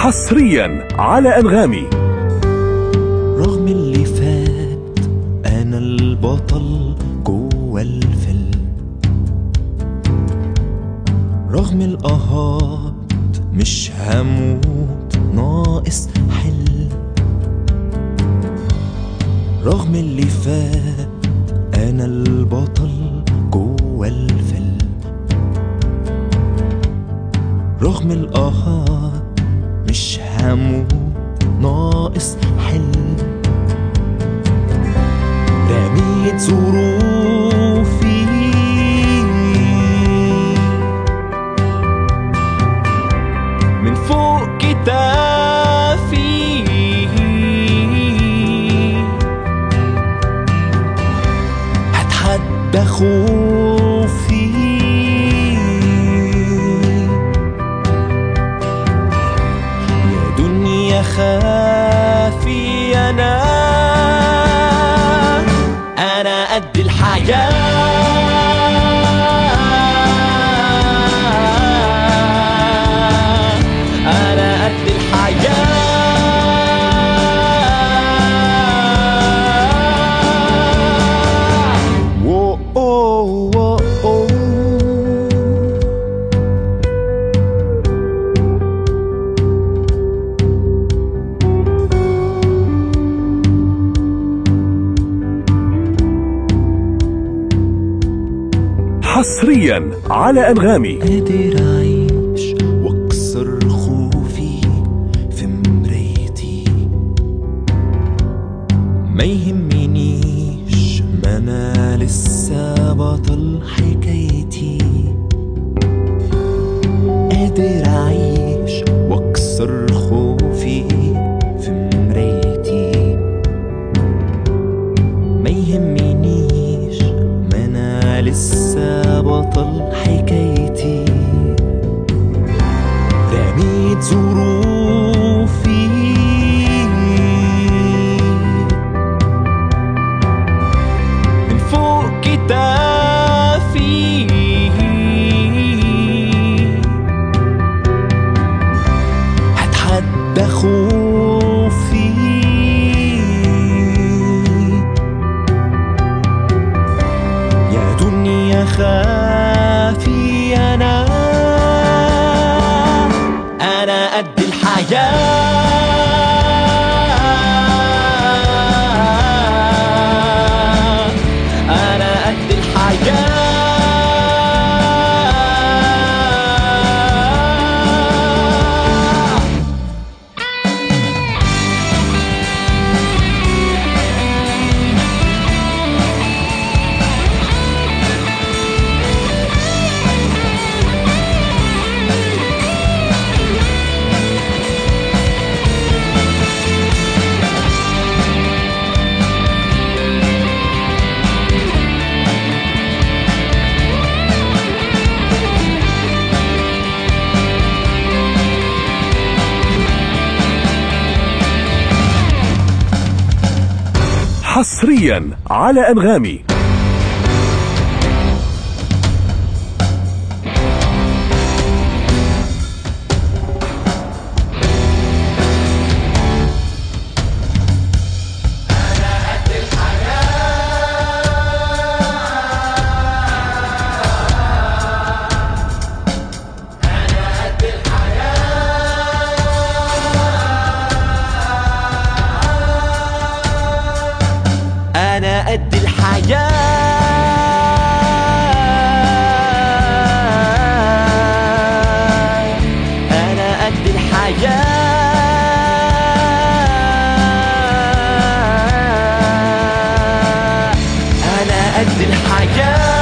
حصريا على أنغامي. رغم اللي فات أنا البطل جوه الفيلم. رغم القهات مش هموت ناقص حلم. رغم اللي فات أنا البطل جوه الفيلم. رغم القهات مش هموت ناقص حلم. رميت ظروفي. من فوق كتافي. هتحدى خوفي. خافي أنا أنا قد الحياة حصريا على أنغامي. قادر أعيش وأكسر خوفي في مرايتي ما يهمنيش ما أنا لسه بطل حكايتي قادر أعيش رميت قد الحياة حصريا على أنغامي. الحياة أنا الحياة. أنا قد الحياة.